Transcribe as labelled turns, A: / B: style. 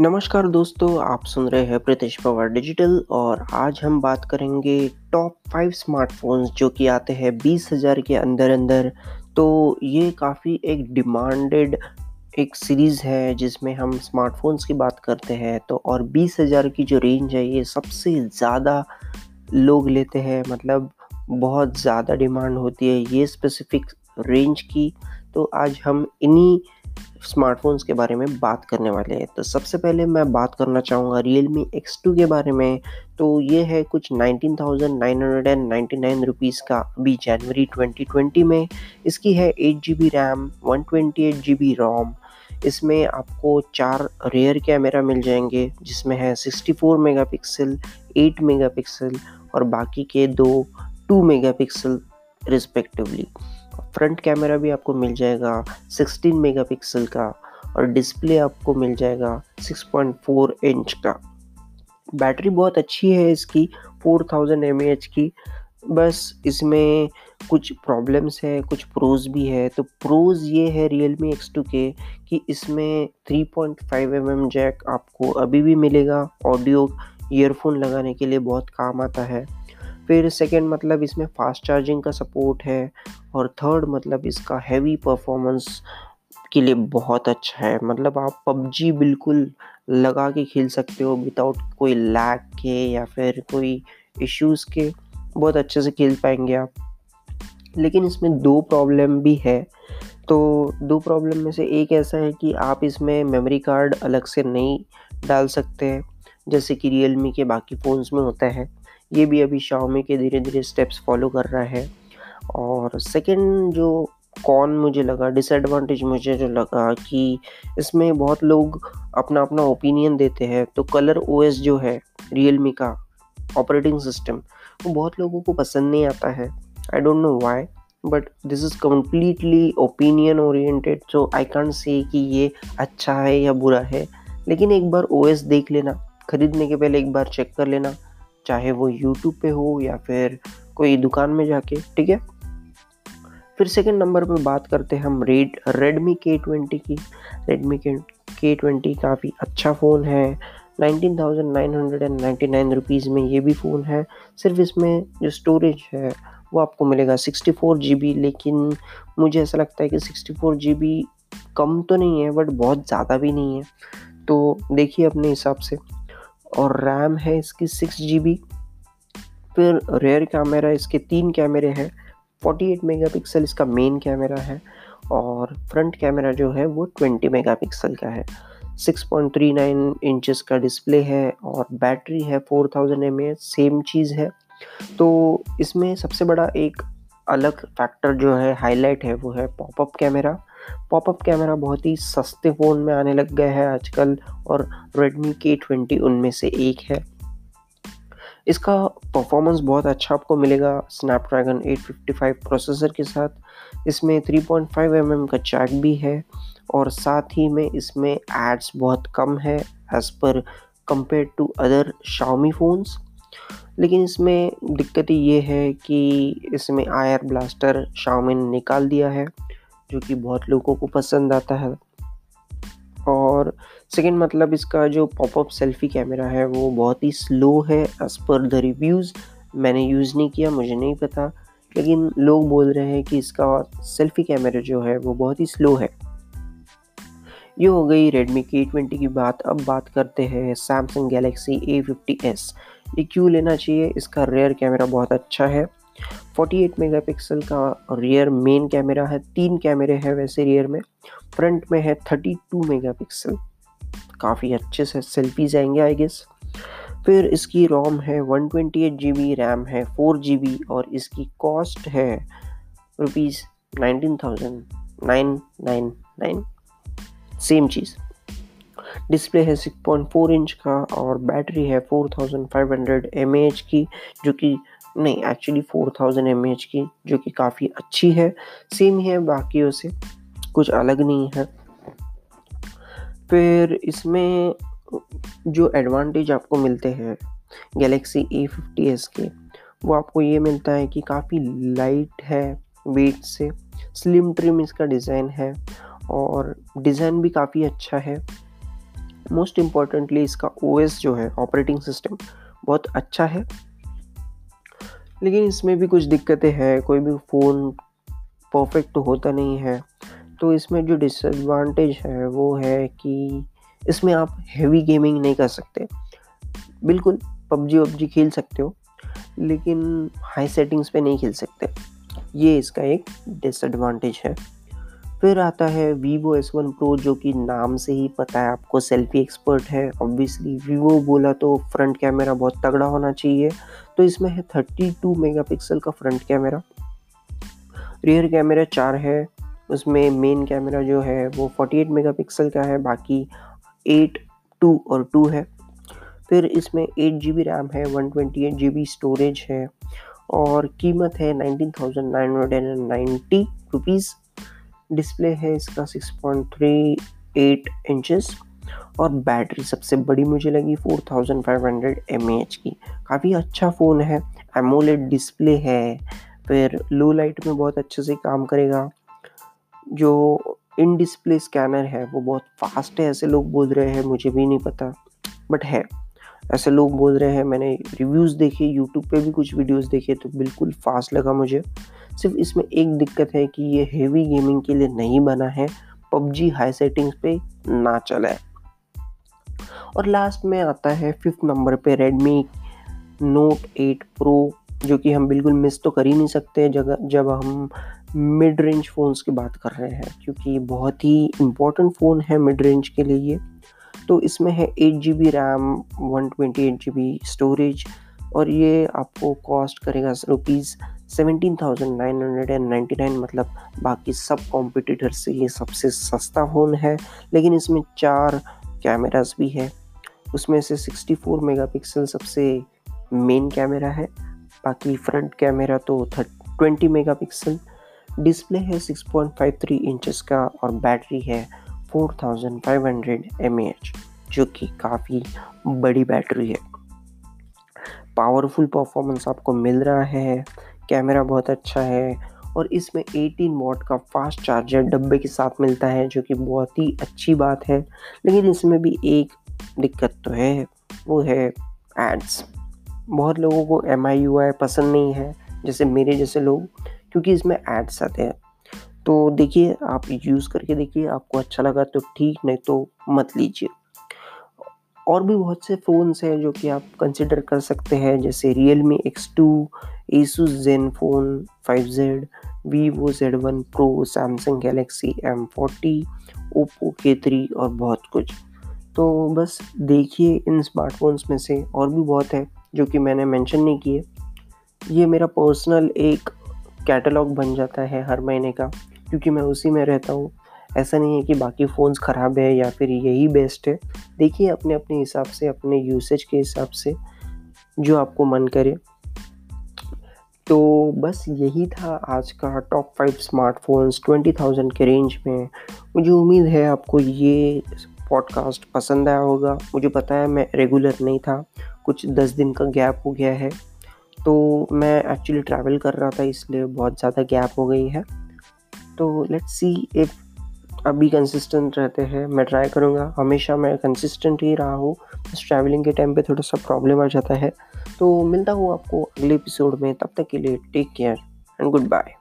A: नमस्कार दोस्तों, आप सुन रहे हैं प्रीतेश पवार डिजिटल और आज हम बात करेंगे टॉप फाइव स्मार्टफोन्स जो कि आते हैं बीस हज़ार के अंदर अंदर। तो ये काफ़ी एक डिमांडेड एक सीरीज़ है जिसमें हम स्मार्टफोन्स की बात करते हैं। तो और बीस हज़ार की जो रेंज है, ये सबसे ज़्यादा लोग लेते हैं मतलब बहुत ज़्यादा डिमांड होती है ये स्पेसिफिक रेंज की। तो आज हम इन्हीं स्मार्टफोन्स के बारे में बात करने वाले हैं। तो सबसे पहले मैं बात करना चाहूँगा रियल मी एक्स टू के बारे में। तो ये है कुछ nineteen thousand nine hundred and ninety nine rupees का अभी जनवरी ट्वेंटी ट्वेंटी में। इसकी है eight G B RAM one twenty eight G B ROM इसमें आपको चार रेयर कैमरा मिल जाएँगे, जिसमें है sixty four megapixel eight megapixel और बाकी के दो two megapixel respectively front camera भी आपको मिल जाएगा 16 मेगापिक्सल का और डिस्प्ले आपको मिल जाएगा 6.4 इंच का। बैटरी बहुत अच्छी है इसकी 4000 थाउज़ेंड की। बस इसमें कुछ प्रॉब्लम्स है, कुछ प्रोज भी है। तो प्रोज ये है रियल मी एक्स टू के कि इसमें 3.5 पॉइंट mm जैक आपको अभी भी मिलेगा। ऑडियो ईयरफोन लगाने के लिए बहुत काम आता है। फिर सेकेंड मतलब इसमें फास्ट चार्जिंग का सपोर्ट है और थर्ड मतलब इसका हैवी परफॉर्मेंस के लिए बहुत अच्छा है। मतलब आप पबजी बिल्कुल लगा के खेल सकते हो विदाउट कोई लैग के या फिर कोई इश्यूज़ के। बहुत अच्छे से खेल पाएँगे आप। लेकिन इसमें दो प्रॉब्लम भी है। तो दो प्रॉब्लम में से एक ऐसा है कि आप इसमें मेमोरी कार्ड अलग से नहीं डाल सकते। हैं जैसे कि रियल के बाकी फ़ोन्स में होता है। ये भी अभी शाओमी के धीरे धीरे स्टेप्स फॉलो कर रहा है। और सेकंड जो कौन मुझे लगा डिसएडवांटेज मुझे जो लगा कि इसमें बहुत लोग अपना अपना ओपिनियन देते हैं तो कलर ओएस जो है रियल का ऑपरेटिंग सिस्टम वो बहुत लोगों को पसंद नहीं आता है। I don't know why but this is completely opinion oriented so I can't say कि ये अच्छा है या बुरा है। लेकिन एक बार ओएस देख लेना, खरीदने के पहले एक बार चेक कर लेना। चाहे वो यूट्यूब पे हो या फिर कोई दुकान में जाके, ठीक है? फिर सेकंड नंबर पे बात करते हैं हम रेड रेडमी के ट्वेंटी की। रेडमी के के ट्वेंटी काफ़ी अच्छा फ़ोन है। Nineteen thousand nine hundred and ninety nine rupees में ये भी फ़ोन है। सिर्फ़ इसमें जो स्टोरेज है, वो आपको मिलेगा सिक्सटी फोर जी बी लेकिन मुझे ऐसा लगता है कि सिक्सटी फोर जी बी कम तो नहीं है बट बहुत ज़्यादा भी नहीं है। तो देखिए अपने हिसाब से। और रैम है इसकी सिक्स जी फिर रेयर कैमरा इसके तीन कैमरे हैं। 48 मेगापिक्सल इसका मेन कैमरा है। और फ्रंट कैमरा जो है, वो 20 मेगापिक्सल का है। 6.39 इंचेस का डिस्प्ले है और बैटरी है 4000 थाउज़ेंड सेम चीज़ है। तो इसमें सबसे बड़ा एक अलग फैक्टर जो है हाईलाइट है, वो है पॉपअप कैमरा पॉपअप कैमरा बहुत ही सस्ते फ़ोन में आने लग गए हैं आजकल और Redmi के ट्वेंटी उनमें से एक है। इसका परफॉर्मेंस बहुत अच्छा आपको मिलेगा स्नैपड्रैगन 855 प्रोसेसर के साथ। इसमें 3.5 पॉइंट mm का चैक भी है और साथ ही में इसमें एड्स बहुत कम है as per compare to other Xiaomi phones लेकिन इसमें दिक्कत ये है कि इसमें आयर ब्लास्टर शाओमी ने निकाल दिया है। जो कि बहुत लोगों को पसंद आता है। और सेकेंड मतलब इसका जो पॉपअप सेल्फी कैमरा है, वो बहुत ही स्लो है एज़ पर द रिव्यूज़ मैंने यूज़ नहीं किया, मुझे नहीं पता। लेकिन लोग बोल रहे हैं कि इसका सेल्फी कैमरा जो है, वो बहुत ही स्लो है। ये हो गई Redmi K20 की बात। अब बात करते हैं Samsung Galaxy A50s ये क्यों लेना चाहिए? इसका रेयर कैमरा बहुत अच्छा है। 48 मेगापिक्सल का रियर मेन कैमरा है, तीन कैमरे हैं वैसे रियर में फ्रंट में है 32 मेगापिक्सल। काफ़ी अच्छे से सेल्फीज आएँगे आई गेस फिर इसकी रोम है one twenty eight G B RAM है फोर जी बी और इसकी कॉस्ट है rupees nineteen thousand nine nine nine same चीज़। डिस्प्ले है 6.4 इंच का और बैटरी है 4500 mAh की, जो कि नहीं एक्चुअली 4000 थाउज़ेंड एम एच की, जो कि काफ़ी अच्छी है सेम ही है बाकियों से, कुछ अलग नहीं है। फिर इसमें जो एडवांटेज आपको मिलते हैं गैलेक्सी ए फिफ्टी एस के, वो आपको ये मिलता है कि काफ़ी लाइट है वेट से स्लिम ट्रिम इसका डिज़ाइन है, और डिज़ाइन भी काफ़ी अच्छा है। मोस्ट इम्पॉर्टेंटली इसका ओएस जो है ऑपरेटिंग सिस्टम बहुत अच्छा है। लेकिन इसमें भी कुछ दिक्कतें हैं, कोई भी फ़ोन परफेक्ट तो होता नहीं है। तो इसमें जो डिसएडवांटेज है वो है कि इसमें आप हैवी गेमिंग नहीं कर सकते। बिल्कुल पबजी वबजी खेल सकते हो, लेकिन हाई सेटिंग्स पे नहीं खेल सकते। ये इसका एक डिसएडवांटेज है। फिर आता है वीवो एस वन प्रो जो कि नाम से ही पता है आपको सेल्फी एक्सपर्ट है ऑब्वियसली वीवो बोला तो फ्रंट कैमरा बहुत तगड़ा होना चाहिए। तो इसमें है 32 मेगापिक्सल का फ्रंट कैमरा रियर कैमरा चार है, उसमें मेन कैमरा जो है वो 48 मेगापिक्सल का है, बाकी 8 टू और टू है। फिर इसमें एट जी बी रैम है one twenty eight G B storage है और कीमत है nineteen thousand nine hundred and ninety rupees display है इसका six point three eight inches और बैटरी सबसे बड़ी मुझे लगी फोर थाउज़ेंड की। काफ़ी अच्छा फ़ोन है एमोलेड डिस्प्ले है, फिर लो लाइट में बहुत अच्छे से काम करेगा। जो इन डिस्प्ले स्कैनर है, वो बहुत फास्ट है, ऐसे लोग बोल रहे हैं, मुझे भी नहीं पता बट है। ऐसे लोग बोल रहे हैं, मैंने रिव्यूज़ देखे यूट्यूब पे भी कुछ वीडियोस देखे तो बिल्कुल फास्ट लगा मुझे। सिर्फ़ इसमें एक दिक्कत है कि ये हेवी गेमिंग के लिए नहीं बना है। पबजी हाई सेटिंग्स पे ना चला है और लास्ट में आता है फिफ्थ नंबर पे रेडमी नोट 8 प्रो जो कि हम बिल्कुल मिस तो कर ही नहीं सकते जगह जब हम मिड रेंज फ़ोन्स की बात कर रहे हैं, क्योंकि बहुत ही इम्पोर्टेंट फ़ोन है मिड रेंज के लिए ये। तो इसमें है eight G B RAM one twenty eight G B storage और ये आपको कॉस्ट करेगा rupees seventeen thousand nine hundred and ninety nine मतलब बाकी सब कॉम्पिटिटर से ये सबसे सस्ता फ़ोन है, लेकिन इसमें चार कैमरास भी है। उसमें से 64 मेगापिक्सल सबसे मेन कैमरा है, बाकी फ्रंट कैमरा तो ट्वेंटी मेगा पिक्सल डिस्प्ले है 6.53 इंचेस का और बैटरी है 4500 एच जो कि काफ़ी बड़ी बैटरी है। पावरफुल परफॉर्मेंस आपको मिल रहा है कैमरा बहुत अच्छा है और इसमें 18 वॉट का फास्ट चार्जर डब्बे के साथ मिलता है, जो कि बहुत ही अच्छी बात है। लेकिन इसमें भी एक दिक्कत तो है, वो है एड्स बहुत लोगों को एम आई यू आई पसंद नहीं है, जैसे मेरे जैसे लोग, क्योंकि इसमें एड्स आते हैं। तो देखिए, आप यूज़ करके देखिए, आपको अच्छा लगा तो ठीक, नहीं तो मत लीजिए। और भी बहुत से फ़ोन्स हैं जो कि आप कंसिडर कर सकते हैं, जैसे realme X two Vivo Z one Pro Samsung Galaxy M forty Oppo K three और बहुत कुछ। तो बस देखिए इन स्मार्टफोन्स में से और भी बहुत है जो कि मैंने मेंशन नहीं किए। ये मेरा पर्सनल एक कैटलॉग बन जाता है हर महीने का, क्योंकि मैं उसी में रहता हूँ। ऐसा नहीं है कि बाकी फ़ोन्स ख़राब है या फिर यही बेस्ट है। देखिए अपने अपने हिसाब से, अपने यूसेज के हिसाब से जो आपको मन करे। तो बस यही था आज का top five smartphones twenty thousand के रेंज में। मुझे उम्मीद है आपको ये पॉडकास्ट पसंद आया होगा। मुझे पता है मैं रेगुलर नहीं था। कुछ दस दिन का गैप हो गया है। तो मैं एक्चुअली ट्रैवल कर रहा था, इसलिए बहुत ज़्यादा गैप हो गई है। तो लेट्स सी इफ़ अभी कंसिस्टेंट रहते हैं। मैं ट्राई करूँगा। हमेशा मैं कंसिस्टेंट ही रहा हूँ। बस ट्रैवलिंग के टाइम पे थोड़ा सा प्रॉब्लम आ जाता है। तो मिलता हूँ आपको अगले एपिसोड में। तब तक के लिए take care and good bye